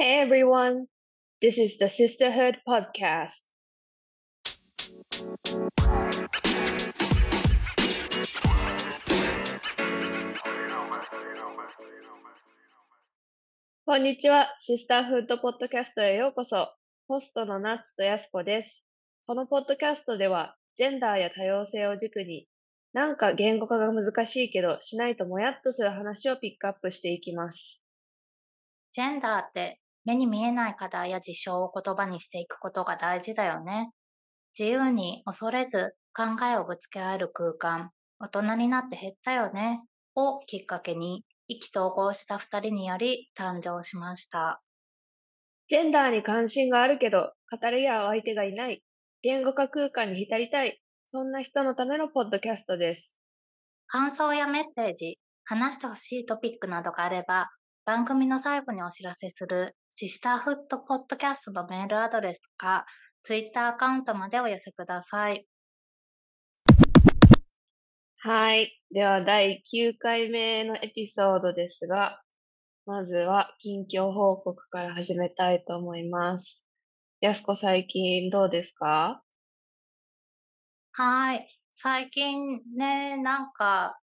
Hey everyone, this is the Sisterhood Podcast. こんにちは。シスターフードポッドキャストへようこそ。ホストのナッツとヤスコです。このポッドキャストでは、ジェンダーや多様性を軸に、なんか言語化が難しいけど、しないともやっとする話をピックアップしていきます。ジェンダーって目に見えない課題や事象を言葉にしていくことが大事だよね。自由に恐れず考えをぶつけ合える空間、大人になって減ったよね、をきっかけに意気投合した二人により誕生しました。ジェンダーに関心があるけど、語り合う相手がいない。言語化空間に浸りたい。そんな人のためのポッドキャストです。感想やメッセージ、話してほしいトピックなどがあれば、番組の最後にお知らせするシスターフットポッドキャストのメールアドレスか、ツイッターアカウントまでお寄せください。はい。では、第9回目のエピソードですが、まずは近況報告から始めたいと思います。やすこ最近どうですか？はい。最近ね、なんか、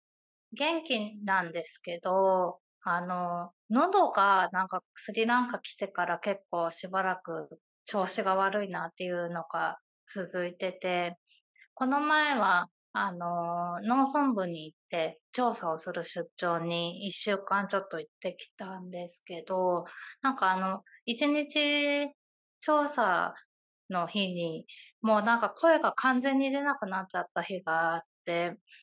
元気なんですけど、あの、喉がなんかスリランカ来てから結構しばらく調子が悪いなっていうのが続いてて、この前は、あの、農村部に行って調査をする出張に一週間ちょっと行ってきたんですけど、なんかあの、一日調査の日に、もうなんか声が完全に出なくなっちゃった日があっ、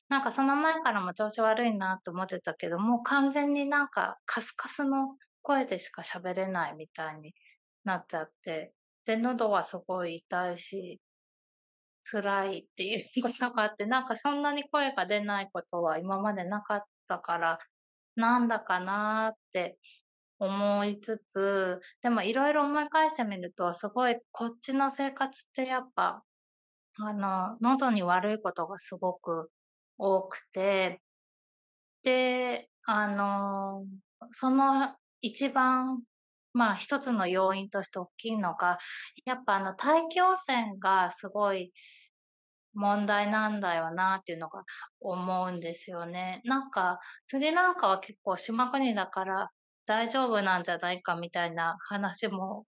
なんかその前からも調子悪いなと思ってたけど、もう完全になんかカスカスの声でしか喋れないみたいになっちゃって、で、喉はすごい痛いし、辛いっていう ことがあって、なんかそんなに声が出ないことは今までなかったから、なんだかなって思いつつ、でもいろいろ思い返してみると、すごいこっちの生活ってやっぱ、あの、喉に悪いことがすごく多くて、で、あの、その一番、まあ一つの要因として大きいのが、やっぱあの大気汚染がすごい問題なんだよなっていうのが思うんですよね。なんか、スリランカは結構島国だから大丈夫なんじゃないかみたいな話も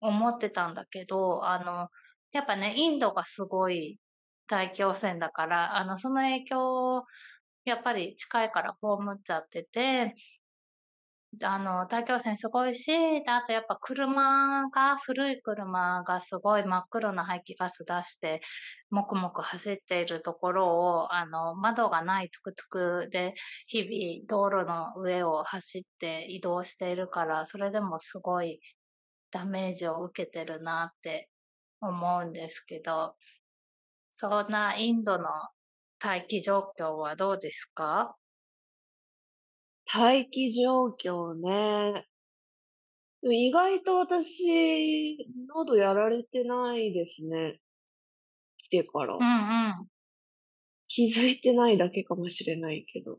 思ってたんだけど、あの、やっぱね、インドがすごい大気汚染だから、あの、その影響をやっぱり近いから被っちゃってて、あの、大気汚染すごいし、あとやっぱ車が、古い車がすごい真っ黒な排気ガス出して、もくもく走っているところを、あの、窓がないトゥクトゥクで日々道路の上を走って移動しているから、それでもすごいダメージを受けてるなって思うんですけど、そんなインドの大気状況はどうですか？大気状況ね。意外と私、喉やられてないですね。来てから。うんうん。気づいてないだけかもしれないけど。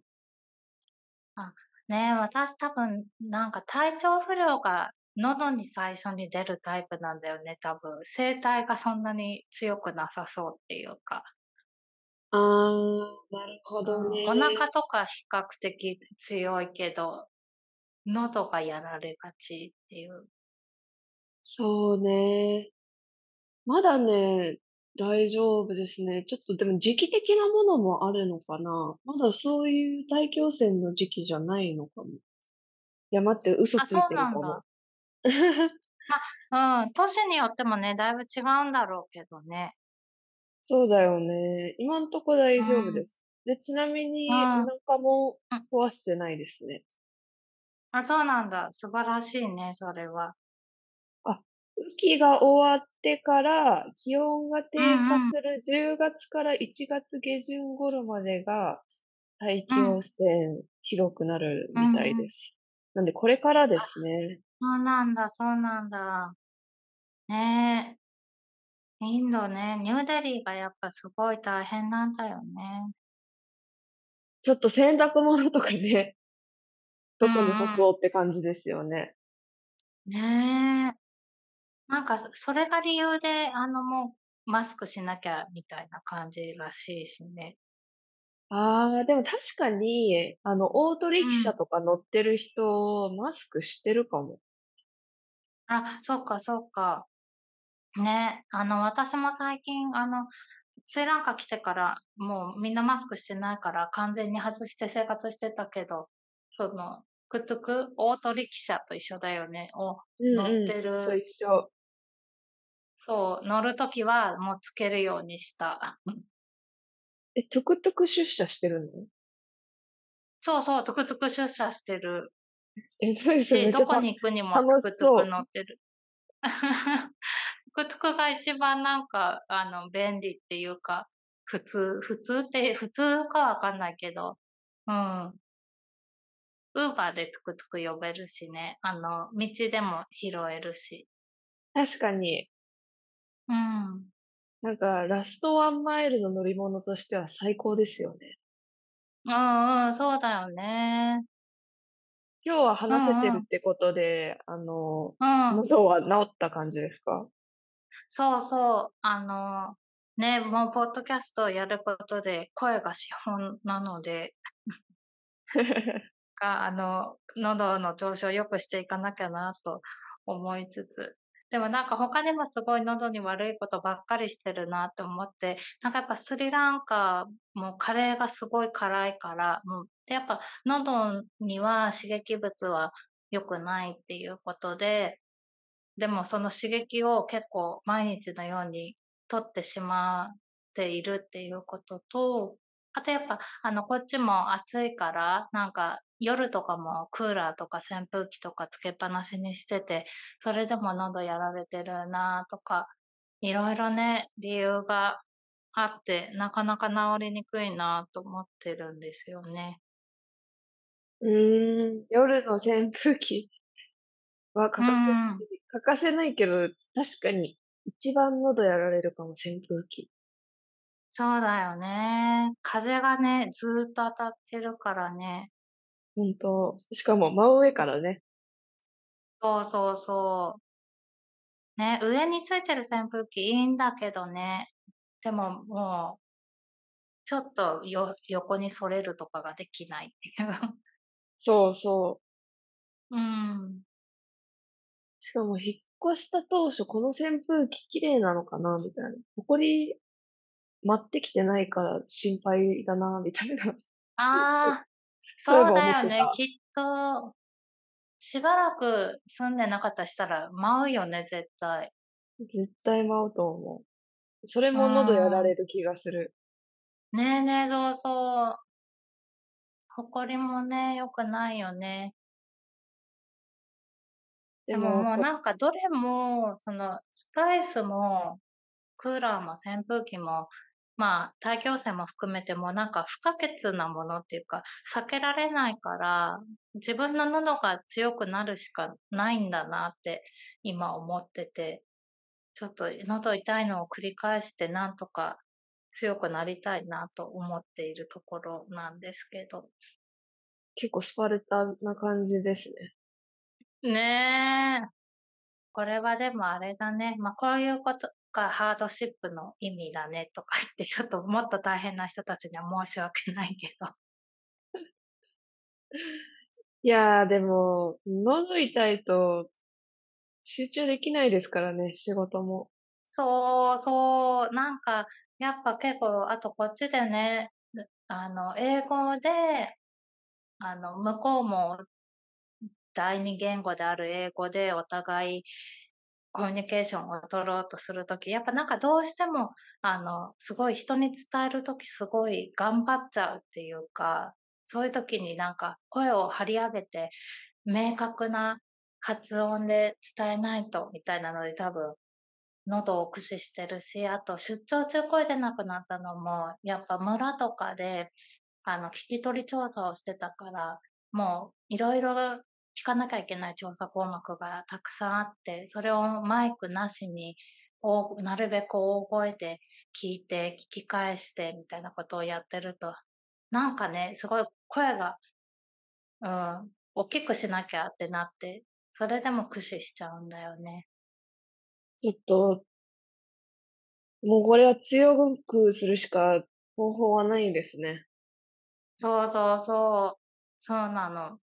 ねえ、私多分、なんか体調不良が喉に最初に出るタイプなんだよね、多分。声帯がそんなに強くなさそうっていうか。あー、なるほどね。お腹とか比較的強いけど、喉がやられがちっていう。そうね。まだね、大丈夫ですね。ちょっとでも時期的なものもあるのかな。まだそういう大気汚染の時期じゃないのかも。いや、待って、嘘あ、ついてるかも。なんだ。うん、都市によってもね、だいぶ違うんだろうけどね。そうだよね。今んとこ大丈夫うんです。で、ちなみに、うんお腹もうん壊してないですね。あ、そうなんだ。素晴らしいね、それは。雨季が終わってから気温が低うんうん下する10月から1月下旬頃までが大気汚染ひどくなるみたいです。なんでこれからですね。そうなんだ、そうなんだ。ねえ。インドね、ニューデリーがやっぱすごい大変なんだよね。ちょっと洗濯物とかね、どこに干そうって感じですよね。ねえ。なんか、それが理由で、あの、もうマスクしなきゃみたいな感じらしいしね。ああ、でも確かに、あの、オートうん。リキシャとか乗ってる人、マスクしてるかも。あ、そっかそっか。ね、あの、私も最近、あの、スリランカ来てから、もうみんなマスクしてないから、完全に外して生活してたけど、その、トゥクトゥク、オートリキシャと一緒だよね、を乗っうんうん、一緒。そう、乗る時はもうつけるようにした。え、トゥクトゥク出社してるの？そうそう、トゥクトゥク出社してるえ、何それ、し、めっちゃたどこに行くにもトゥクトゥク。乗ってる。トゥクトゥクが一番なんか、あの、便利っていうか、普通普通って普通かわかんないけど、うん。ウーバーでトゥクトゥク呼べるしね、あの、道でも拾えるし。確かに。うん。なんか、ラストワンマイルの乗り物としては最高ですよね。うんうん、そうだよね。今日はう話せてんうん。るってことで、あの、うん。喉は治った感じですか？そうそう、あの、ね、もうポッドキャストをやることで、声が資本なので、が、あの、喉の調子を良くしていかなきゃなと思いつつ、でもなんか他にもすごい喉に悪いことばっかりしてるなと思って、なんかやっぱスリランカもカレーがすごい辛いから、うん、で、やっぱ喉には刺激物は良くないっていうことででもその刺激を結構毎日のように取ってしまっているっていうことと、あとやっぱ、あの、こっちも暑いから、なんか夜とかもクーラーとか扇風機とかつけっぱなしにしてて、それでも喉やられてるなとか、いろいろね、理由があって、なかなか治りにくいなと思ってるんですよね。うーん、夜の扇風機 はう欠かせないん。欠かせないけど、確かに一番喉やられるかも、扇風機。そうだよね。風がね、ずっと当たってるからね。ほんと。しかも真上からね。そうそうそう。ね、上についてる扇風機いいんだけどね。でも、もう、ちょっと、よ横にそれるとかができないっていう。そうそう。うん。しかも引っ越した当初、この扇風機綺麗なのかなみたいな。埃舞ってきてないから心配だなみたいな。ああ、そうだよね。きっと、しばらく住んでなかったりしたら舞うよね、絶対。絶対舞うと思う。それうも喉やら。れる気がする。ねえねえ、そうそう。埃もね、良くないよね。でもでも、こもうなんかどれも、そのスパイスもクーラーも扇風機も、まあ、大気汚染も含めてもなんか不可欠なものっていうか、避けられないから、自分の喉が強くなるしかないんだなって今思ってて、ちょっと喉痛いのを繰り返してなんとか強くなりたいなと思っているところなんですけど。結構スパルタな感じですね。ねえ。これはでもあれだね。ま、こういうことがハードシップの意味だねとか言って、ちょっともっと大変な人たちには申し訳ないけど。いや、でも、喉痛いと集中できないですからね、仕事も。そうそう、なんか、やっぱ結構、あとこっちでね、あの、英語で、あの、向こうも第二言語である英語でお互いコミュニケーションを取ろうとする時、やっぱなんかどうしても、あの、すごい人に伝える時すごい頑張っちゃうっていうか、そういう時になんか声を張り上げて、明確な発音で伝えないとみたいなので多分喉を駆使してるし、あと出張中声出なくなったのも、やっぱ村とかで、あの、聞き取り調査をしてたから、もういろいろ聞かなきゃいけない調査項目がたくさんあって、それをマイクなしに、なるべく大声で聞いて、聞き返してみたいなことをやってると、なんかね、すごい声が、うん、大きくしなきゃってなってそれでも駆使しちゃうんだよね。ちょっと、もうこれは強くするしか方法はないですね。そうそうそう。そうなの。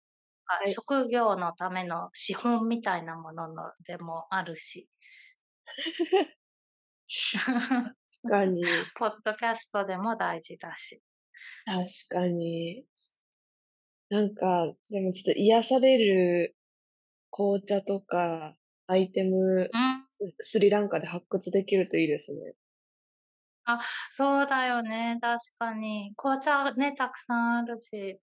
あはい。職業のための資本みたいなもののでもあるし。確かに。ポッドキャストでも大事だし。確かに。なんか、でもちょっと癒される紅茶とかアイテム、スリランカで発掘できるといいですね。あ、そうだよね、確かに。紅茶ね、たくさんあるし。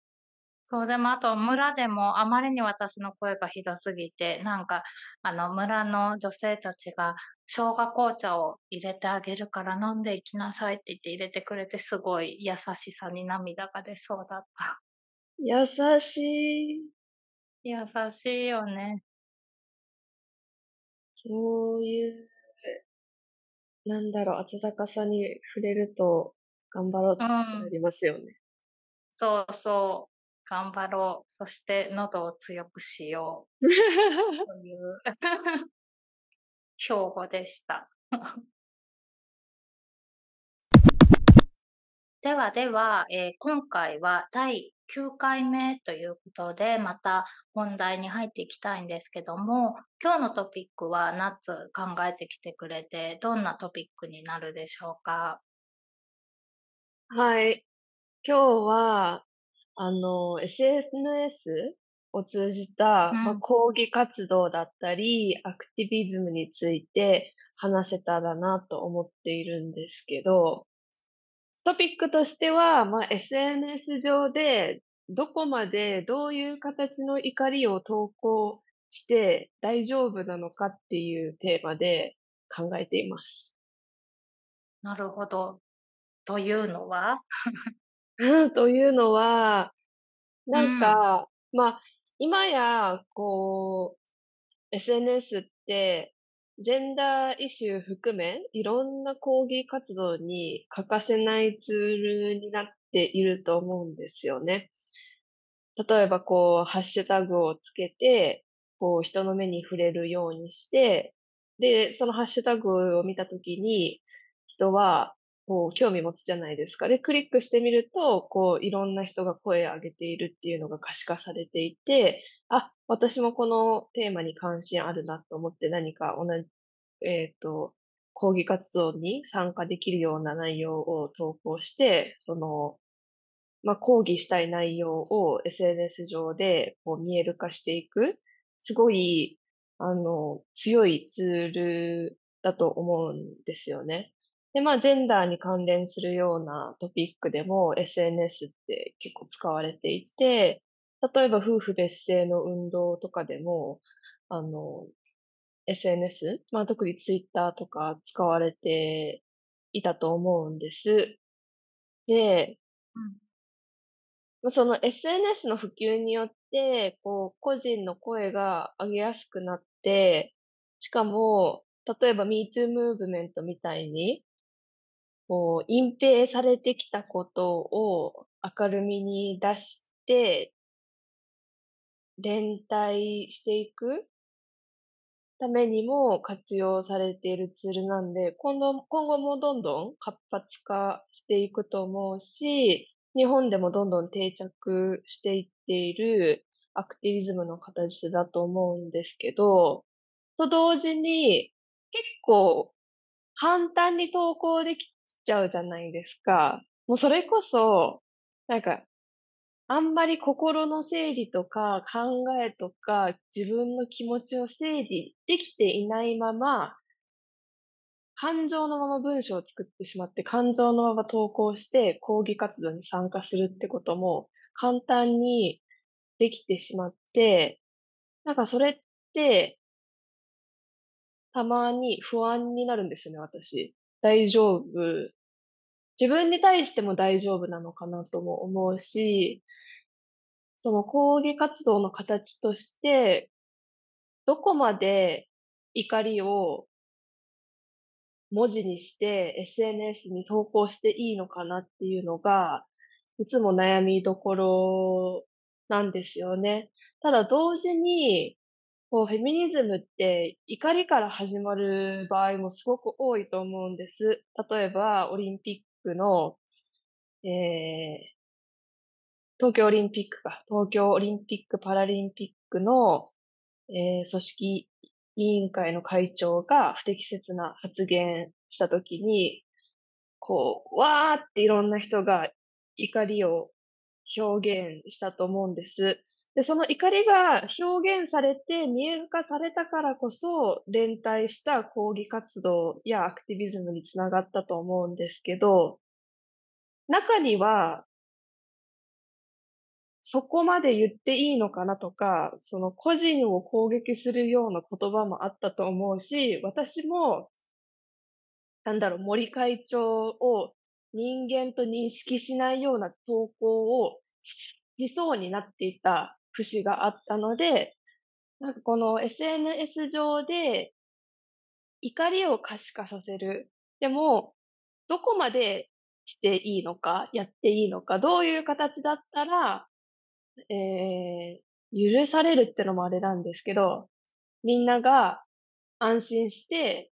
そう、でもあと村でもあまりに私の声がひどすぎて、なんか、あの、村の女性たちが生姜紅茶を入れてあげるから飲んでいきなさいって言って入れてくれて、すごい優しさに涙が出そうだった。優しい。優しいよね。そういう、なんだろう、温かさに触れると頑張ろうって。なりますよね。そうそう。頑張ろう。そして喉を強くしよう。という 標語でした。ではでは、えー今回は第9回目ということで、また本題に入っていきたいんですけども、今日のトピックはナッツ考えてきてくれて、どんなトピックになるでしょうか？はい。今日は、あの、SNS を通じた、まあ、うん抗議活動だったり、アクティビズムについて話せたらなと思っているんですけど、トピックとしては、まあ、SNS 上でどこまでどういう形の怒りを投稿して大丈夫なのかっていうテーマで考えています。なるほど。というのは？うんというのは、なうんんか、まあ、今や、こう、SNS って、ジェンダーイシュー含め、いろんな抗議活動に欠かせないツールになっていると思うんですよね。例えば、こう、ハッシュタグをつけて、こう、人の目に触れるようにして、で、そのハッシュタグを見たときに、人は、こう、興味持つじゃないですか。で、クリックしてみると、こう、いろんな人が声を上げているっていうのが可視化されていて、あ、私もこのテーマに関心あるなと思って何か同じ、えっと、抗議活動に参加できるような内容を投稿して、その、まあ、抗議したい内容を SNS 上でこう見える化していく、すごい、あの、強いツールだと思うんですよね。で、まあ、ジェンダーに関連するようなトピックでも SNS って結構使われていて、例えば夫婦別姓の運動とかでも、あの、SNS、まあ、特に Twitter とか使われていたと思うんです。で、うんまあその SNS の普及によって、こう、個人の声が上げやすくなって、しかも、例えば MeToo ムーブメントみたいに、こう、隠蔽されてきたことを明るみに出して、連帯していくためにも活用されているツールなんで、今度、今後もどんどん活発化していくと思うし、日本でもどんどん定着していっているアクティビズムの形だと思うんですけど、と同時に結構簡単に投稿できちゃうじゃないですか。もうそれこそ、なんか、あんまり心の整理とか考えとか自分の気持ちを整理できていないまま、感情のまま文章を作ってしまって、感情のまま投稿して抗議活動に参加するってことも簡単にできてしまって、なんかそれって、たまに不安になるんですよね、私。大丈夫。自分に対しても大丈夫なのかなとも思うし、その抗議活動の形として、どこまで怒りを文字にして SNS に投稿していいのかなっていうのが、いつも悩みどころなんですよね。ただ同時に、こう、フェミニズムって怒りから始まる場合もすごく多いと思うんです。例えば、オリンピックの、えー、東京オリンピックか、東京オリンピック・パラリンピックの、えー、組織委員会の会長が不適切な発言したときに、こう、わーっていろんな人が怒りを表現したと思うんです。で、その怒りが表現されて見える化されたからこそ、連帯した抗議活動やアクティビズムにつながったと思うんですけど、中には、そこまで言っていいのかなとか、その個人を攻撃するような言葉もあったと思うし、私も、なんだろう、森会長を人間と認識しないような投稿をしそうになっていた節があったので、なんかこの SNS 上で怒りを可視化させる。でも、どこまでしていいのか、やっていいのか、どういう形だったら、えー、許されるってのもあれなんですけど、みんなが安心して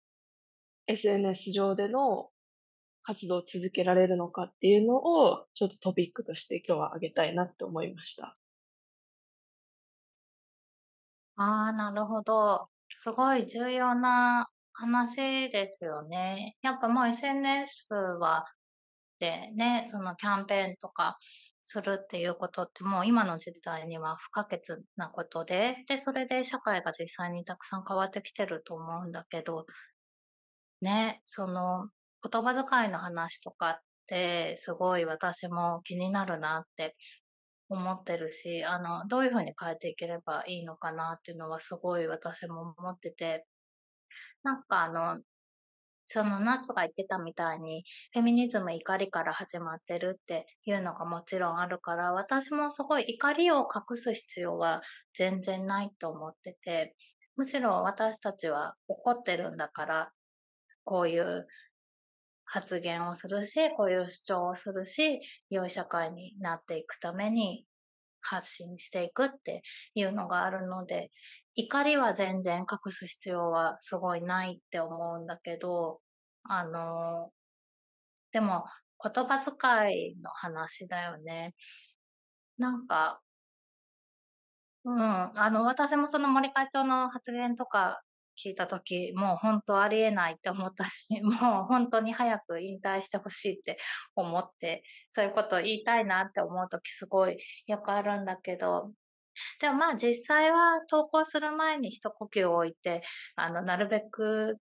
SNS 上での活動を続けられるのかっていうのを、ちょっとトピックとして今日は挙げたいなって思いました。ああ、なるほど。すごい重要な話ですよね。やっぱもう SNS は、でね、そのキャンペーンとかするっていうことってもう今の時代には不可欠なことで、で、それで社会が実際にたくさん変わってきてると思うんだけど、ね、その言葉遣いの話とかってすごい私も気になるなって思ってるし、あの、どういうふうに変えていければいいのかなっていうのはすごい私も思ってて、なんかあの、そのナッツが言ってたみたいに、フェミニズム怒りから始まってるっていうのがもちろんあるから、私もすごい怒りを隠す必要は全然ないと思ってて、むしろ私たちは怒ってるんだから、こういう発言をするし、こういう主張をするし、良い社会になっていくために発信していくっていうのがあるので、怒りは全然隠す必要はすごいないって思うんだけど、あの、でも言葉遣いの話だよね。なんか、うん、あの、私もその森会長の発言とか聞いた時、もう本当ありえないって思ったし、もう本当に早く引退してほしいって思って、そういうことを言いたいなって思う時すごいよくあるんだけど、でもまあ実際は投稿する前に一呼吸を置いて、あの、なるべく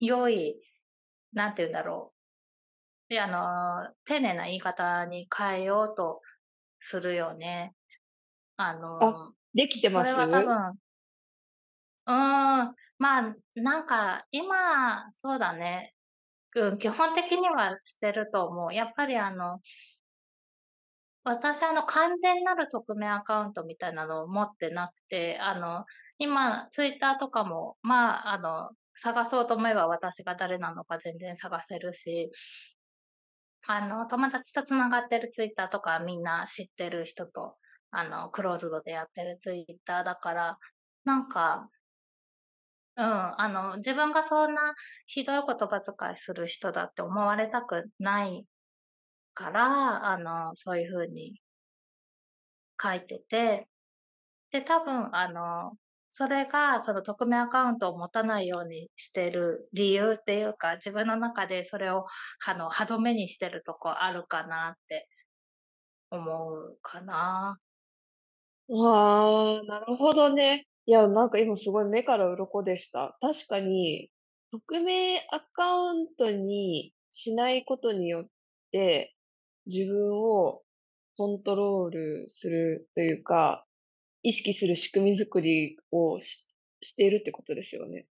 良い、なんて言うんだろう。で、あの、丁寧な言い方に変えようとするよね。あの、できてます？それは多分、うーん、まあ、なんか、今、そうだね。うん、基本的にはしてると思う。やっぱりあの、私あの、完全なる匿名アカウントみたいなのを持ってなくて、あの、今、ツイッターとかも、まあ、あの、探そうと思えば私が誰なのか全然探せるし、あの、友達と繋がってるツイッターとかみんな知ってる人と、あの、クローズドでやってるツイッターだから、なんか、うん、あの、自分がそんなひどい言葉遣いする人だって思われたくないから、あの、そういう風に書いてて、で、多分、あの、それが、その匿名アカウントを持たないようにしてる理由っていうか、自分の中でそれを、あの、歯止めにしてるとこあるかなって思うかな。ああ、なるほどね。いや、なんか今すごい目から鱗でした。確かに、匿名アカウントにしないことによって、自分をコントロールするというか、意識する仕組み作りをししているってことですよね。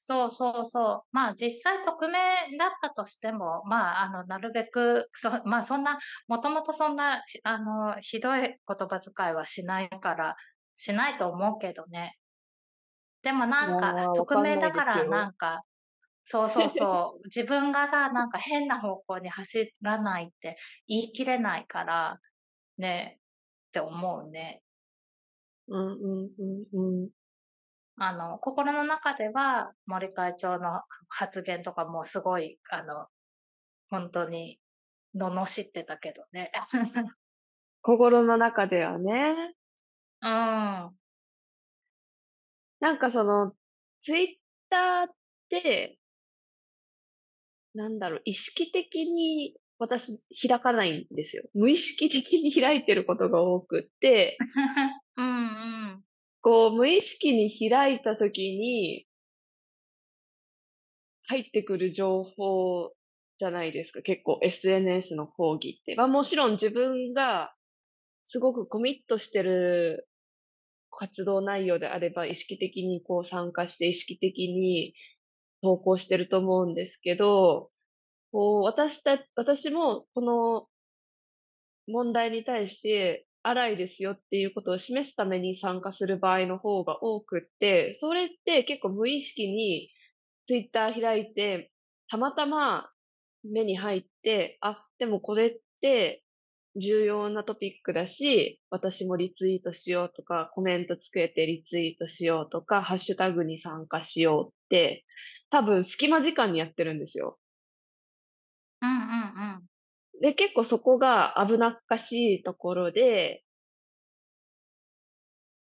そうそうそう。まあ実際匿名だったとしても、まああの、なるべく、そまあそんな、もともとそんな、あの、ひどい言葉遣いはしないから、しないと思うけどね。でもなんか、匿名だからなんか、そうそうそう、自分がさ、なんか変な方向に走らないって言い切れないから、ね、って思うね。うんうんうんうん。あの、心の中では森会長の発言とかもすごい、あの、本当に罵ってたけどね。心の中ではね。うん。なんかその、ツイッターって、なんだろう、意識的に私開かないんですよ。無意識的に開いてることが多くって、うんうん。こう、無意識に開いたときに、入ってくる情報じゃないですか。結構 SNS の講義って。まあもちろん自分がすごくコミットしてる活動内容であれば意識的にこう参加して意識的に投稿してると思うんですけど、こう私た、私もこの問題に対して荒いですよっていうことを示すために参加する場合の方が多くって、それって結構無意識にツイッター開いて、たまたま目に入って、あ、でもこれって重要なトピックだし、私もリツイートしようとか、コメントつけてリツイートしようとか、ハッシュタグに参加しようって、多分隙間時間にやってるんですよ。うんうんうん。で、結構そこが危なっかしいところで、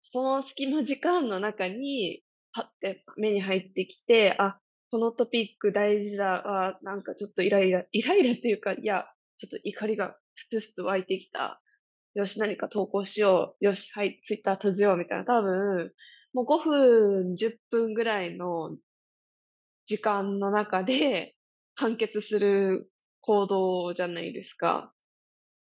その隙間時間の中に、パッて目に入ってきて、あ、このトピック大事だ、あ、なんかちょっとイライラ、イライラっていうか、いや、ちょっと怒りがふつふつ湧いてきた。よし、何か投稿しよう。よし、はい、ツイッター飛べよう、みたいな。多分、もう5分、10分ぐらいの時間の中で完結する行動じゃないですか。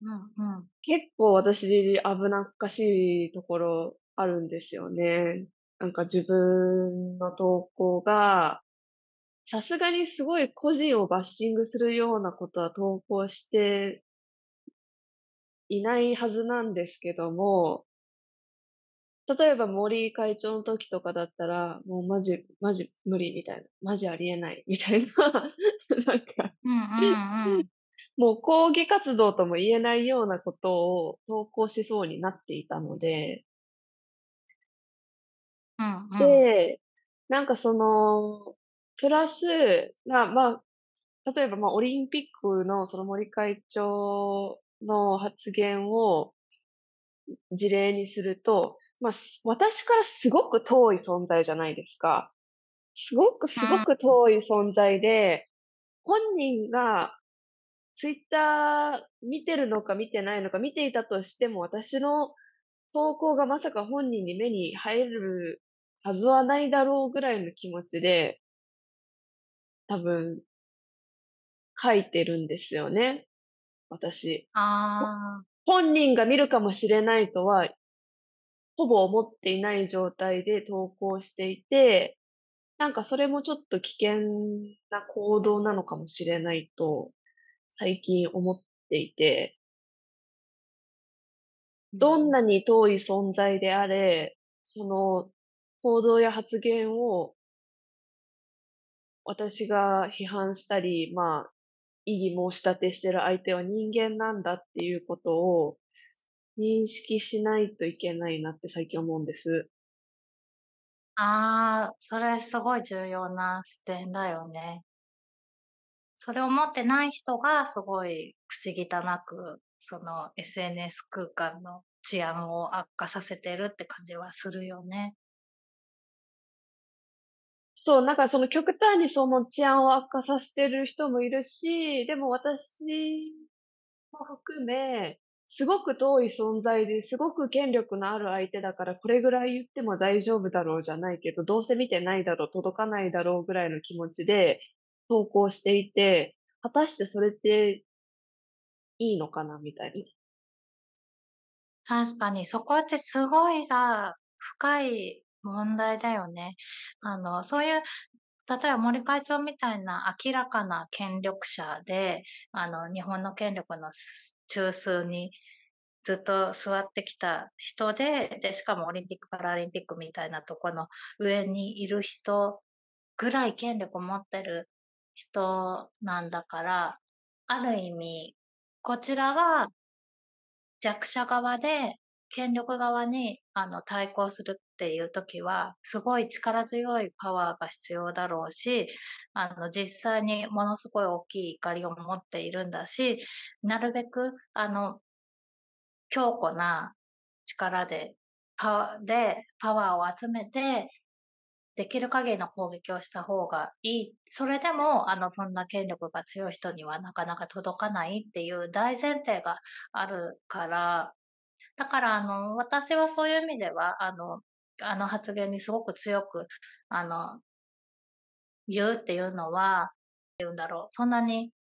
うんうん。結構私危なっかしいところあるんですよね。なんか自分の投稿が、さすがにすごい個人をバッシングするようなことは投稿していないはずなんですけども、例えば森会長の時とかだったら、もうマジ、マジ無理みたいな。マジありえないみたいな。なんか、うんうんうん。もう抗議活動とも言えないようなことを投稿しそうになっていたので、うんうん。で、なんかその、プラス、まあ、まあ、例えばまあオリンピックのその森会長の発言を事例にすると、まあ、す私からすごく遠い存在じゃないですか。すごくすごく遠い存在で、本人がツイッター見てるのか見てないのか見ていたとしても私の投稿がまさか本人に目に入るはずはないだろうぐらいの気持ちで、多分、書いてるんですよね。私。本人が見るかもしれないとは、ほぼ思っていない状態で投稿していて、なんかそれもちょっと危険な行動なのかもしれないと、最近思っていて、どんなに遠い存在であれ、その行動や発言を私が批判したり、まあ、異議申し立てしてる相手は人間なんだっていうことを認識しないといけないなって最近思うんです。ああ、それすごい重要な視点だよね。それを持ってない人がすごい口汚く、その SNS 空間の治安を悪化させてるって感じはするよね。そう、なんかその極端にその治安を悪化させてる人もいるし、でも私も含め、すごく遠い存在ですごく権力のある相手だからこれぐらい言っても大丈夫だろうじゃないけど、どうせ見てないだろう、届かないだろうぐらいの気持ちで投稿していて、果たしてそれっていいのかなみたいな。確かに、そこってすごいさ、深い問題だよね。あの、そういう、例えば森会長みたいな明らかな権力者で、あの、日本の権力の中枢にずっと座ってきた人で、で、しかもオリンピック・パラリンピックみたいなとこの上にいる人ぐらい権力を持ってる人なんだから、ある意味、こちらは弱者側で権力側にあの対抗するっていう時は、すごい力強いパワーが必要だろうし、あの実際にものすごい大きい怒りを持っているんだし、なるべくあの強固な力でパワでパワーを集めて、できる限りの攻撃をした方がいい。それでも、あの、そんな権力が強い人にはなかなか届かないっていう大前提があるから、だから、あの、私はそういう意味では、あの、あの発言にすごく強く、あの、言うっていうのは、言うんだろう。そんなに、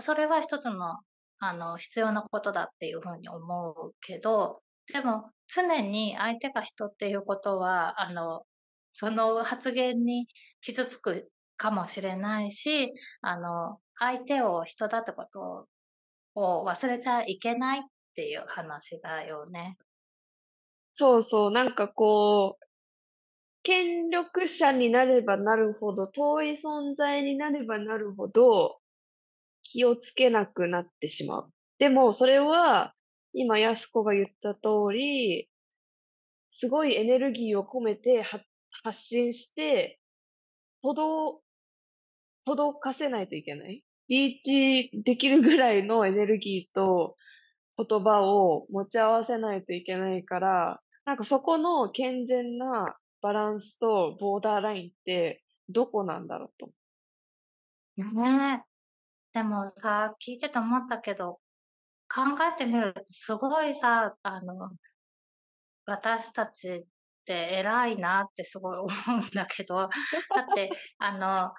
それは一つの、あの、必要なことだっていうふうに思うけど、でも、常に相手が人っていうことは、あの、その発言に傷つくかもしれないし、あの、相手を人だってことを忘れちゃいけないっていう話だよね。そうそう、なんかこう、権力者になればなるほど、遠い存在になればなるほど、気をつけなくなってしまう。でも、それは、今、やすこが言った通り、すごいエネルギーを込めて発信して、届、届かせないといけない。リーチできるぐらいのエネルギーと言葉を持ち合わせないといけないから、なんかそこの健全なバランスとボーダーラインってどこなんだろうと。ねえ。でもさ、聞いてて思ったけど、考えてみるとすごいさ、あの、私たちって偉いなってすごい思うんだけど、だって、あの、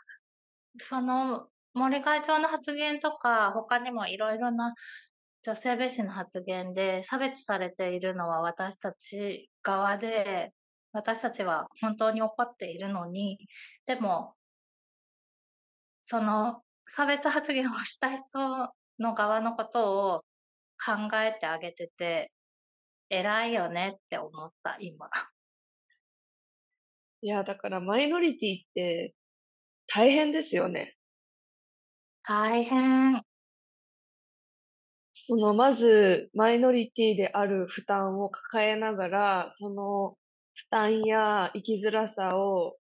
その森会長の発言とか、他にもいろいろな女性蔑視の発言で差別されているのは私たち側で、私たちは本当に怒っているのに、でも、その差別発言をした人の側のことを考えてあげてて、偉いよねって思った、今。いや、だからマイノリティって大変ですよね。大変。その、まず、マイノリティである負担を抱えながら、その負担や生きづらさを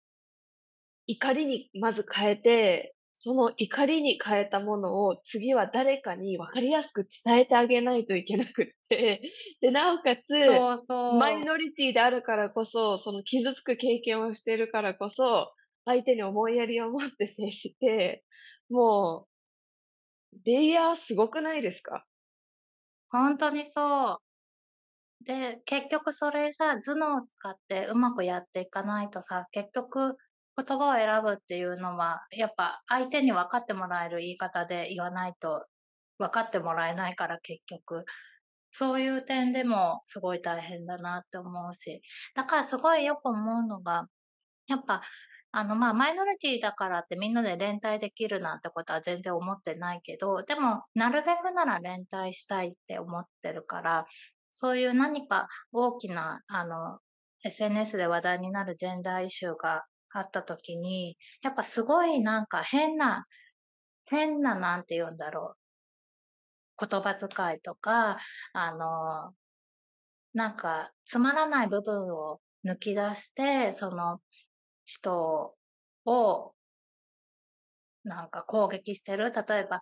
怒りにまず変えて、その怒りに変えたものを次は誰かに分かりやすく伝えてあげないといけなくって、で、なおかつ、そうそう。マイノリティであるからこそ、その傷つく経験をしているからこそ、相手に思いやりを持って接して、もう、レイヤーすごくないですか？本当にそう。で、結局それさ、頭脳を使ってうまくやっていかないとさ、結局言葉を選ぶっていうのは、やっぱ相手に分かってもらえる言い方で言わないと分かってもらえないから結局。そういう点でもすごい大変だなって思うし。だからすごいよく思うのが、やっぱ、あの、まあ、マイノリティだからってみんなで連帯できるなんてことは全然思ってないけど、でも、なるべくなら連帯したいって思ってるから、そういう何か大きな、あの、SNS で話題になるジェンダーイシューがあった時に、やっぱすごいなんか変な、変ななんて言うんだろう。言葉遣いとか、あの、なんかつまらない部分を抜き出して、その人をなんか攻撃してる。例えば、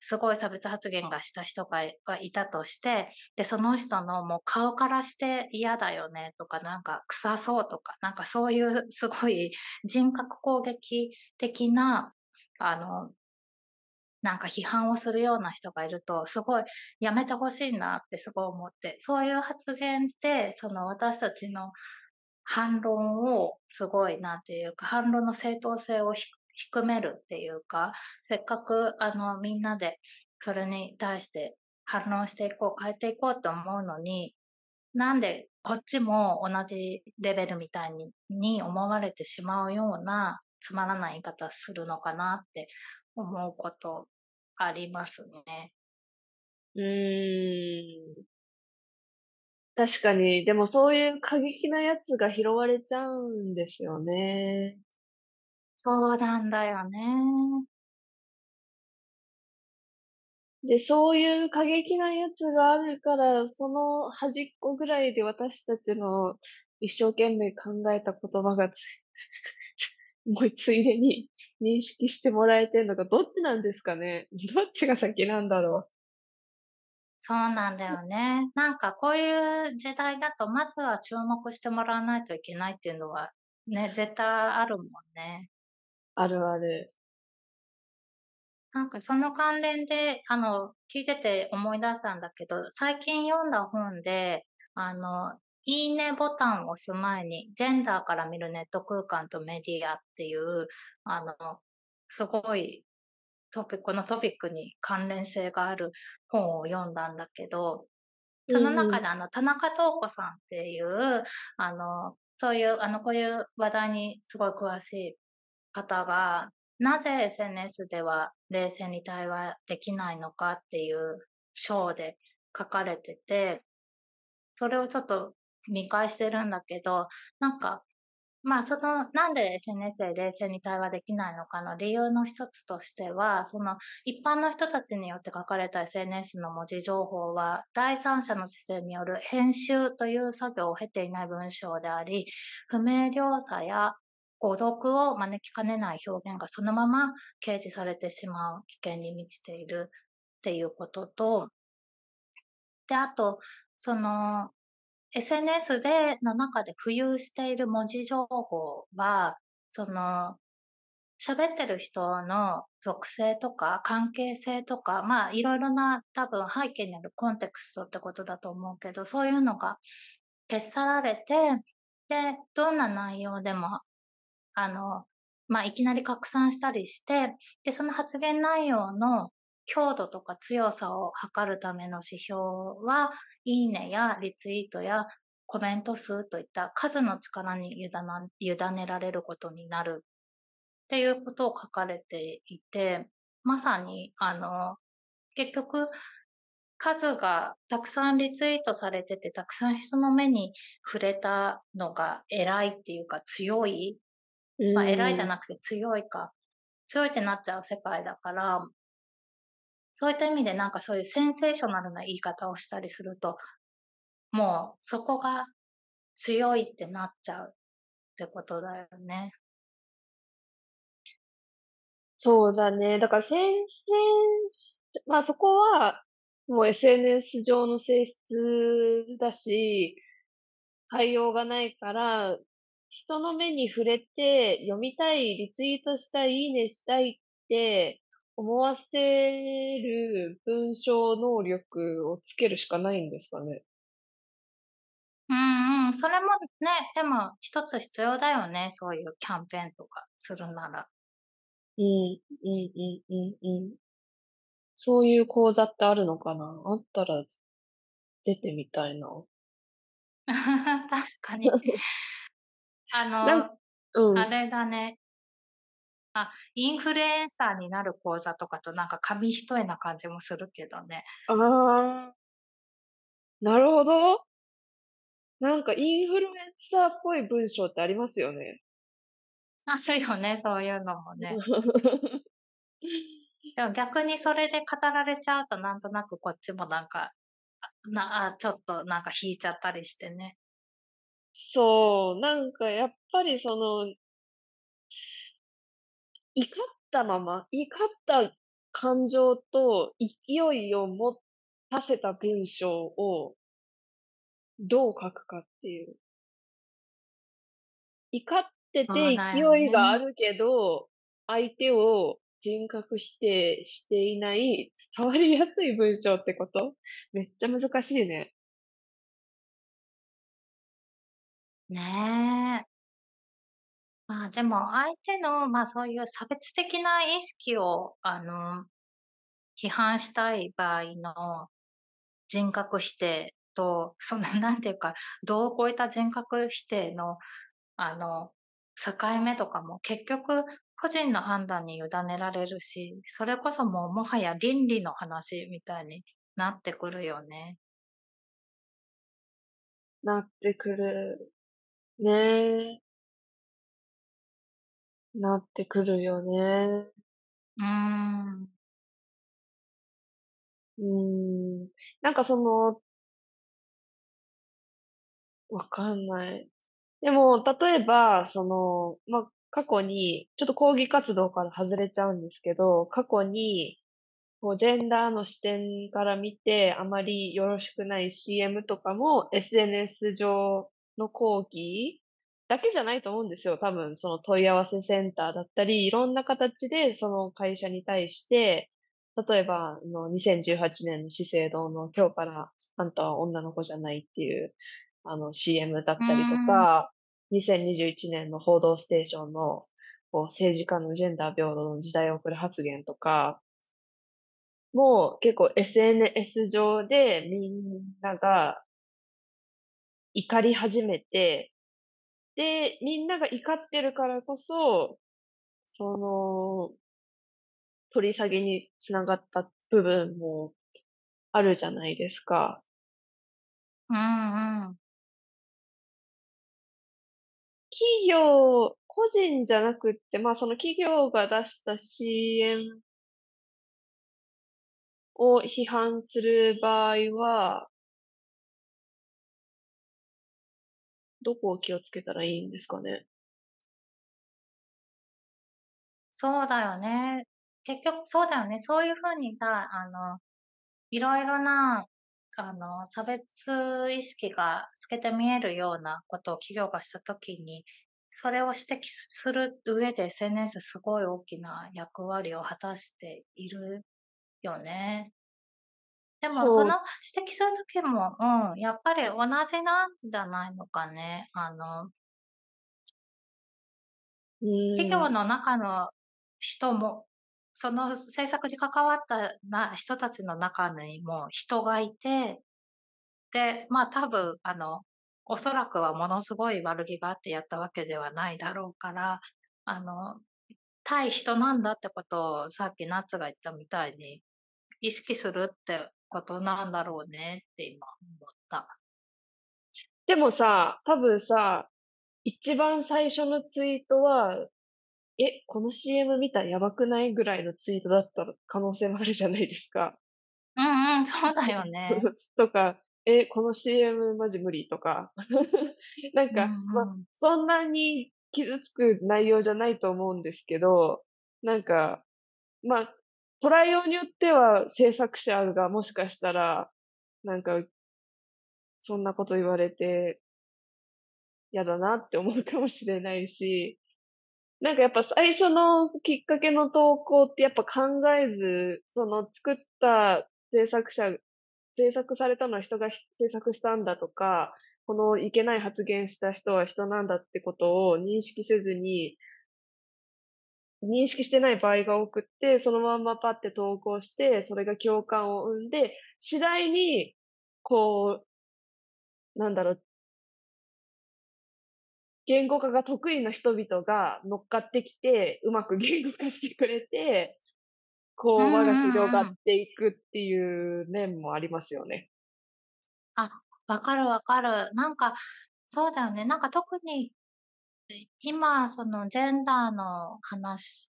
すごい差別発言がした人ががいたとして、で、その人のもう顔からして嫌だよねとか、なんか臭そうとか、なんかそういうすごい人格攻撃的な、あの、なんか批判をするような人がいると、すごいやめてほしいなってすごい思って、そういう発言って、その私たちの反論をすごいなんていうか、反論の正当性を低めるっていうか、せっかくあのみんなでそれに対して反論していこう、変えていこうと思うのに、なんでこっちも同じレベルみたいにに思われてしまうようなつまらない言い方するのかなって思うことありますね。うーん。確かに、でもそういう過激なやつが拾われちゃうんですよね。そうなんだよね。で、そういう過激なやつがあるから、その端っこぐらいで私たちの一生懸命考えた言葉がつ もうついでに認識してもらえてんのか、どっちなんですかね どっちが先なんだろう。そうなんだよね。なんかこういう時代だと、まずは注目してもらわないといけないっていうのは、ね、絶対あるもんね。あるある。なんかその関連で、あの、聞いてて思い出したんだけど、最近読んだ本で、あの、いいねボタンを押す前に、ジェンダーから見るネット空間とメディアっていう、あの、すごいトピこのトピックに関連性がある本を読んだんだけど、その中であの、田中東子さんっていう、あの、そういう、あの、こういう話題にすごい詳しい方が、なぜ SNS では冷静に対話できないのかっていう章で書かれてて、それをちょっと見返してるんだけど、なんか、まあその、なんで SNS で冷静に対話できないのかの理由の一つとしては、その一般の人たちによって書かれた SNS の文字情報は、第三者の視線による編集という作業を経ていない文章であり、不明瞭さや誤読を招きかねない表現がそのまま掲示されてしまう危険に満ちているっていうことと、で、あと、その、SNS で、の中で浮遊している文字情報は、その、喋ってる人の属性とか関係性とか、まあいろいろな多分背景にあるコンテクストってことだと思うけど、そういうのが消し去られて、で、どんな内容でも、あの、まあいきなり拡散したりして、で、その発言内容の強度とか強さを測るための指標は、いいねやリツイートやコメント数といった数の力に委ねられることになる。っていうことを書かれていて、まさに、あの、結局、数がたくさんリツイートされてて、たくさん人の目に触れたのが偉いっていうか強い、まあ偉いじゃなくて強いか、強いってなっちゃう世界だから、そういった意味でなんかそういうセンセーショナルな言い方をしたりすると、もうそこが強いってなっちゃうってことだよね。そうだね。だからセンセーまあそこは、もう SNS 上の性質だし、変えようがないから、人の目に触れて読みたい、リツイートしたい、いいねしたいって思わせる文章能力をつけるしかないんですかね。うんうん、それもね、でも一つ必要だよね、そういうキャンペーンとかするなら。うん、うん、うん、うん、うん。そういう講座ってあるのかな？あったら出てみたいな。確かに。あの、うん、あれだね。あ、インフルエンサーになる講座とかとなんか紙一重な感じもするけどね。ああ。なるほど。なんかインフルエンサーっぽい文章ってありますよね。あるよね、そういうのもね。でも逆にそれで語られちゃうとなんとなくこっちもなんか、なあちょっとなんか引いちゃったりしてね。そう、なんかやっぱりその怒ったまま、怒った感情と勢いを持たせた文章をどう書くかっていう。怒ってて勢いがあるけど、相手を人格否定していない伝わりやすい文章ってこと？めっちゃ難しいね。ねえ。まあ、でも相手の、まあ、そういう差別的な意識を、あの、批判したい場合の人格否定と、その、なんていうか、度を超えた人格否定の、あの、境目とかも結局個人の判断に委ねられるし、それこそもうもはや倫理の話みたいになってくるよね。なってくる。ねえ。なってくるよね。うーん。うーん。なんかそのわかんない。でも、例えば、その、ま、過去に、ちょっと抗議活動から外れちゃうんですけど、過去に、こうジェンダーの視点から見て、あまりよろしくない CM とかも SNS 上の抗議だけじゃないと思うんですよ。多分その問い合わせセンターだったり、いろんな形でその会社に対して、例えば、あの、2018年の資生堂の今日からあんたは女の子じゃないっていう、あの CM だったりとん。か、2021年の報道ステーションの、こう政治家のジェンダー平等の時代遅れ発言とかもう結構 SNS 上でみんなが怒り始めて、で、みんなが怒ってるからこそ、その取り下げに繋がった部分もあるじゃないですか。うんうん。企業個人じゃなくって、ま、その企業が出した CM を批判する場合はどこを気をつけたらいいんですかね？そうだよね。結局そうだよね。そういう風にさ、あの、いろいろな、あの、差別意識が透けて見えるようなことを企業がした時に、それを指摘する上で SNS すごい大きな役割を果たしているよね。でもそ。の指摘する時も、うん、やっぱり同じなんじゃないのかね。あの。企業の中の人も、その政策に関わったな人たちの中にも人がいて、で、ま、多分あの、おそらくはものすごい悪気があってやったわけではないだろうから、あの、対人なんだってことをさっきナッツが言ったみたいに、意識するってことなんだろうねって今思った。でもさ、多分さ、一番最初のツイートは、「え、この CM 見た、やばくない？」ぐらいのツイートだった可能性もあるじゃないですか。うんうん、そうだよね。とか、「え、この CM マジ無理」とか。なんうか、ま、んうん。そんなに傷つく内容じゃないと思うんですけど、なんか、ま、捉えようによっては、制作者がもしかしたら、なんかそんなこと言われて嫌だなって思うかもしれないし、なんかやっぱ最初のきっかけの投稿ってやっぱ考えず、その作った制作者制作されたのは人が制作したんだとか、このいけない発言した人は人なんだってことを認識せずに認識してない場合が多くって、そのまんまパッて投稿して、それが共感を生んで、次第に、こうなんだろう言語化が得意な人々が乗っかってきて、うまく言語化してくれて、こう輪が広がっ。ていくっていう面もありますよね。あ、分かる分かる。なんか、そうだよね。なんか特に、今そのジェンダーの話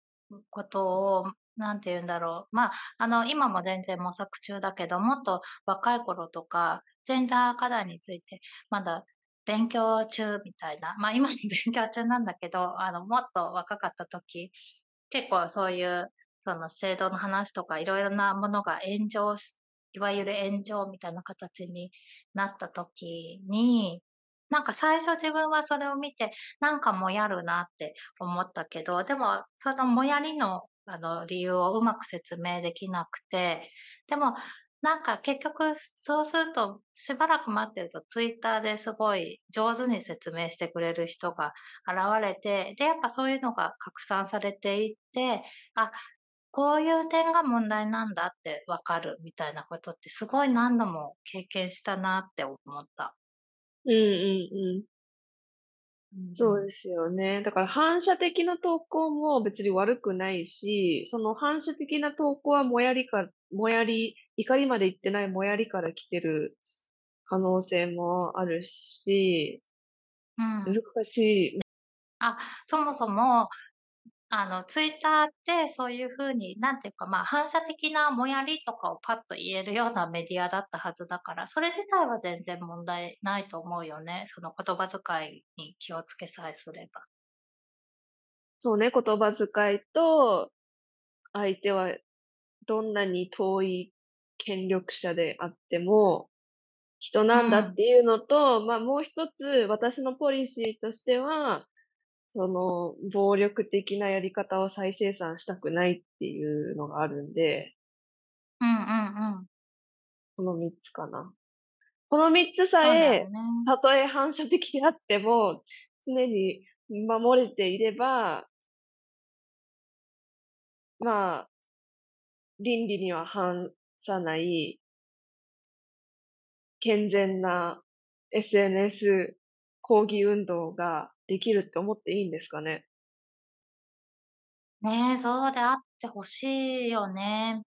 ことを、何て言うんだろう、ま、あの、今も全然模索中だけど、もっと若い頃とか、ジェンダー課題についてまだ勉強中みたいな、ま、今も 勉強中なんだけど、あの、もっと若かった時、結構そういう、その制度の話とか色々なものが炎上しいわゆる炎上みたいな形になった時に、なんか最初自分はそれを見て、なんかモヤるなって思ったけど、でもそのモヤりの、あの、理由をうまく説明できなくて、でも、なんか結局そうすると、しばらく待ってるとツイッターですごい上手に説明してくれる人が現れて、で、やっぱそういうのが拡散されていって、あ、こういう点が問題なんだって分かるみたいなことってすごい何度も経験したなって思った。うんうんうん。うんうん。そうですよね。だから反射的な投稿も別に悪くないし、その反射的な投稿はモヤりかモヤり怒りまでいってないモヤりから来てる可能性もあるしうん。難しい。あ、そもそもあの、ツイッターってそういう風に、なんていうか、まあ、反射的なもやりとかをパッと言えるようなメディアだったはずだから、それ自体は全然問題ないと思うよね。その言葉遣いに気をつけさえすれば。そうね、言葉遣いと、相手はどんなに遠い権力者であっても、人なんだっていうのと、まあもう一つ私のポリシーとしては、その、暴力的なやり方を再生産したくないっていうのがあるんで、うんうんうん。この3つかな。この3つさえよ、ね。たとえ反射的であっても、常に守れていれば、まあ、倫理には反さない、健全な SNS 抗議運動ができるって思っていいんですかね？ねえ、そうであってほしいよね。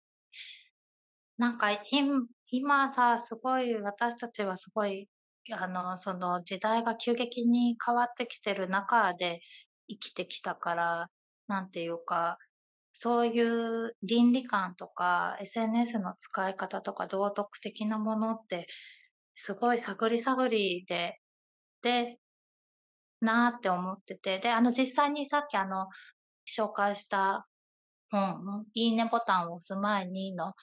なんか、いん今さ、すごい私たちはすごい、あの、その時代が急激に変わってきてる中で生きてきたから、なんていうか、そういう倫理観とか SNS の使い方とか道徳的なものって、すごい探り探りで、で、なーって思ってて、で、あの実際にさっきあの、紹介した本、いいねボタンを押す前にの、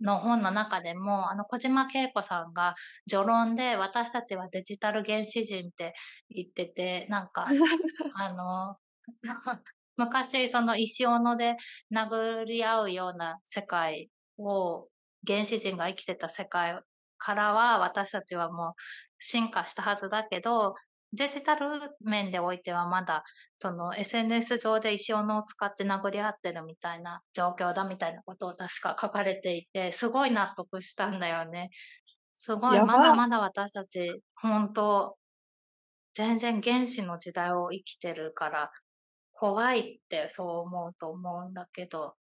の本の中でも、あの小島恵子さんが序論で私たちはデジタル原始人って言ってて、なんか、あの、昔その石斧で殴り合うような世界を原始人が生きてた世界からは私たちはもう進化したはずだけど、デジタル面でおいてはまだその SNS 上で石斧を使って殴り合ってるみたいな状況だみたいなことを確か書かれていて、すごい納得したんだよね。すごい、まだまだ私たち、本当全然原始の時代を生きてるから、怖いってそう思うと思うんだけど。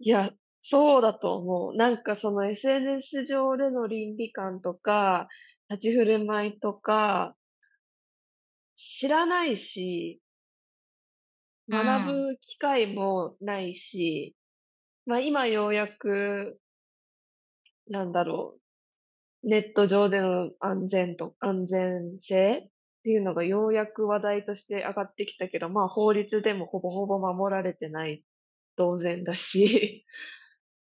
いや、そうだと思う。なんかその SNS 上での倫理観とか、立ち振る舞いとか、知らないし、うん学ぶ機会もないし、まあ今ようやく、なんだろう、ネット上での安全と、安全性っていうのがようやく話題として上がってきたけど、まあ法律でもほぼほぼ守られてない当然だし、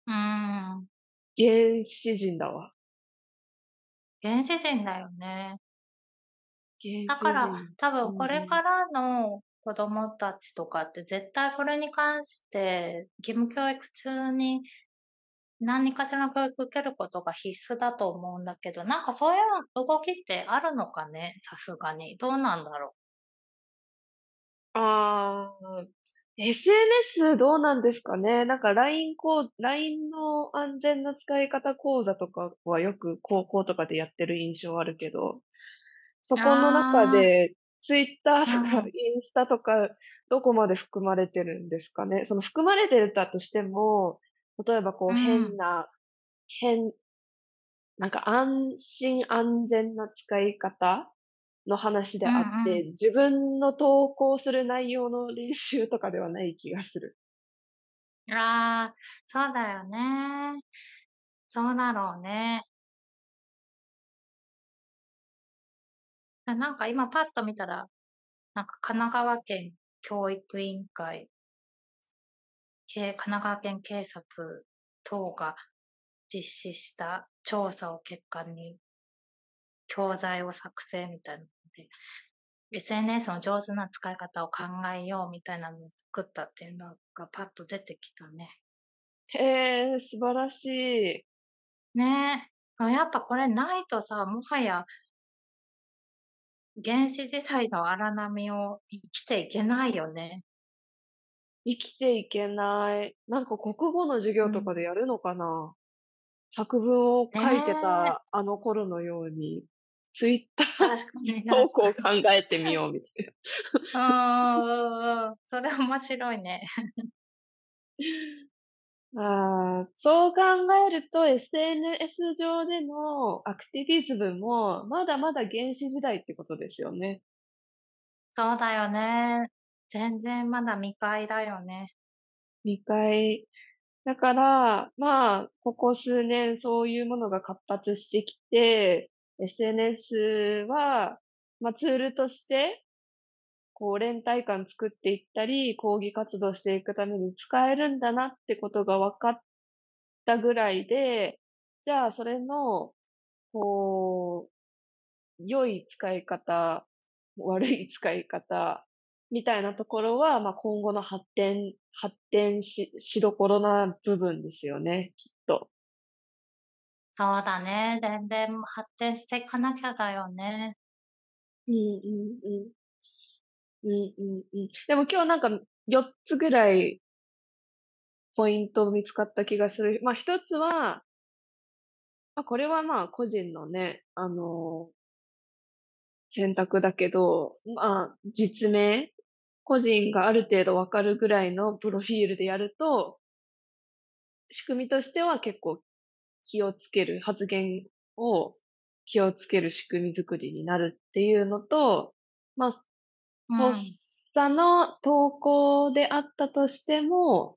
うーん。原始人だわ。原始人だよね。だから、多分これからの子供たちとかって絶対これに関して義務教育中に何かしらの教育受けることが必須だと思うんだけど、なんかそういう動きってあるのかね？さすがに。どうなんだろああ、SNS どうなんですかね？なんか LINE こう、LINE の安全な使い方講座とかはよく高校とかでやってる印象あるけど、そこの中で Twitter とかうんインスタとかどこまで含まれてるんですかね？その含まれてたとしても、例えばこううん変な、変、なんか安心安全な使い方の話であって、うんう自分の投稿する内容の練習とかではない気がする。う。ああ、そうだよね。そうだろうね。あなんか今パッと見たら、なんか神奈川県教育委員会、け神奈川県警察等が実施した調査を結果に教材を作成みたいなので、SNS の上手な使い方を考えようみたいなのを作ったっていうのがパッと出てきたね。へえ、素晴らしい。ねえ。やっぱこれないとさ、もはや原始時代の荒波を生きていけないよね。生きていけない。なんか国語の授業とかでやるのかな、作文を書いてねたあの頃のように、ツイッター。投稿を考えてみようみたいな。うんうんうん。それ面白いね。ああ、そう考えると SNS 上でのアクティビズムもまだまだ原始時代ってことですよね。そうだよね。全然まだ未開だよね。未開。だから、まあ、ここ数年そういうものが活発してきて、SNS は、まあツールとして、こう連帯感作っていったり、抗議活動していくために使えるんだなってことが分かったぐらいで、じゃあそれの、こう、良い使い方、悪い使い方、みたいなところは、まあ、今後の発展、発展し、しどころな部分ですよね、きっと。そうだね。全然発展していかなきゃだよね。うんうんうん。うんうんうん。でも今日なんか4つぐらいポイント見つかった気がする。まあ一つは、まあこれはまあ個人のね、あの選択だけど、まあ実名、個人がある程度わかるぐらいのプロフィールでやると、仕組みとしては結構気をつける、発言を気をつける仕組み作りになるっていうのと、まあ、うん。とっさの投稿であったとしても、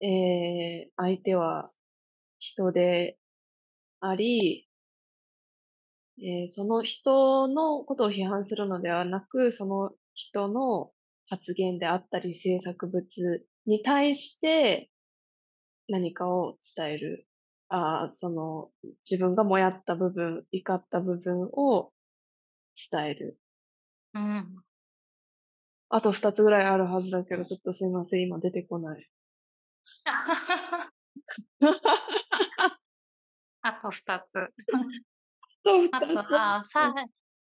えー、相手は人であり、えーその人のことを批判するのではなく、その人の発言であったり制作物に対して何かを伝える。あーその自分がもやった部分、怒った部分を伝える。うん。あと二つぐらいあるはずだけど、ちょっとすいません、今出てこない。あと二つ。とあと、二つ。あ、さ、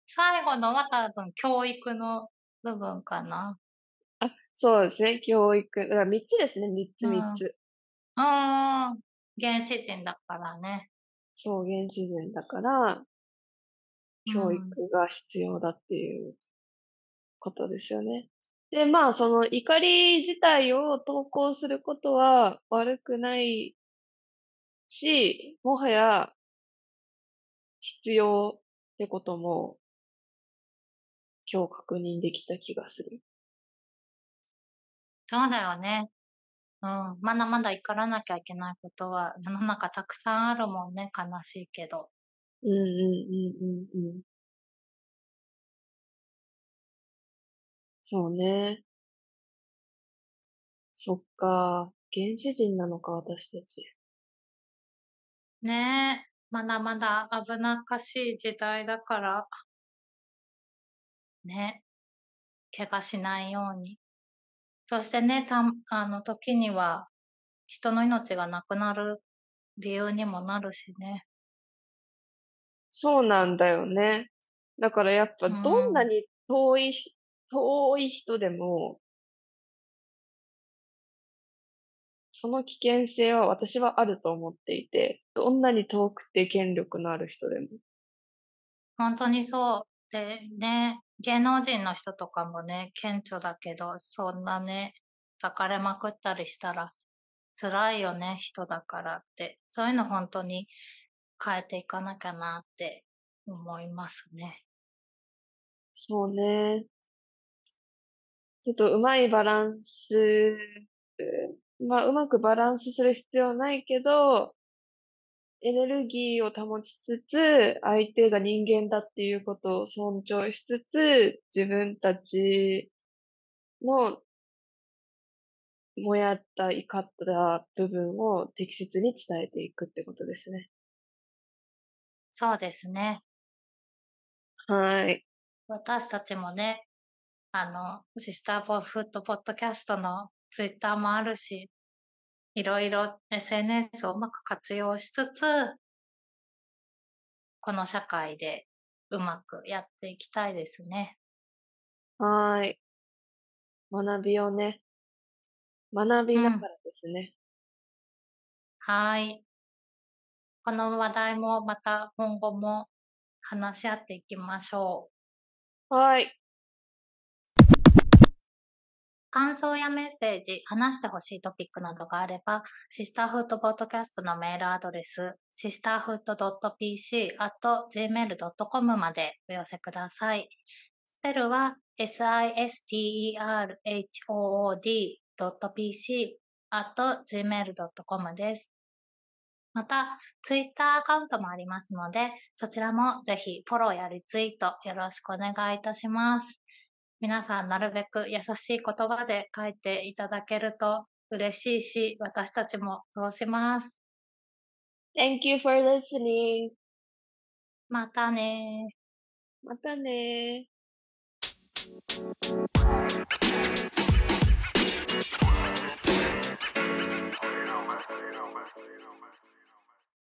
最後のは多分教育の部分かな。あ、そうですね、教育。だから三つですね、三つうん三つ。うーん。原始人だからね。そう、原始人だから、教うん育が必要だっていうことですよね。で、まあ、その怒り自体を投稿することは悪くないし、もはや必要ってことも今日確認できた気がする。そうだよね。うん。まだまだ怒らなきゃいけないことは世の中たくさんあるもんね。悲しいけど。うんうんうんうんうん。そうね。そっか。原始人なのか、私たち。ねえ。まだまだ危なっかしい時代だから。ね。怪我しないように。そしてね、たあの時には人の命がなくなる理由にもなるしね。そうなんだよね。だからやっぱうんどんなに遠いひ、遠い人でも、その危険性は私はあると思っていて、どんなに遠くて権力のある人でも。本当にそう。で、ね、芸能人の人とかもね、顕著だけど、そんなね、抱かれまくったりしたら辛いよね、人だからって。そういうの本当に変えていかなきゃなって思いますね。そうね。ちょっとうまいバランス、まあうまくバランスする必要ないけど、エネルギーを保ちつつ、相手が人間だっていうことを尊重しつつ、自分たちのもやった、怒った部分を適切に伝えていくってことですね。そうですね。はい。私たちもね、あの、シスターボフットポッドキャストのツイッターもあるし、いろいろ SNS をうまく活用しつつ、この社会でうまくやっていきたいですね。はーい。学びをね、学びながらですね。はい。この話題もまた今後も話し合っていきましょう。はーい。感想やメッセージ、話してほしいトピックなどがあれば、シスターフードポッドキャストのメールアドレス、sisterhood.pc.gmail.com までお寄せください。スペルは sisterhood.pc gmail.com です。また、ツイッターアカウントもありますので、そちらもぜひフォローやリツイートよろしくお願いいたします。皆さんなるべく優しい言葉で書いていただけると嬉しいし、私たちもそうします。Thank you for listening. またねまたねー。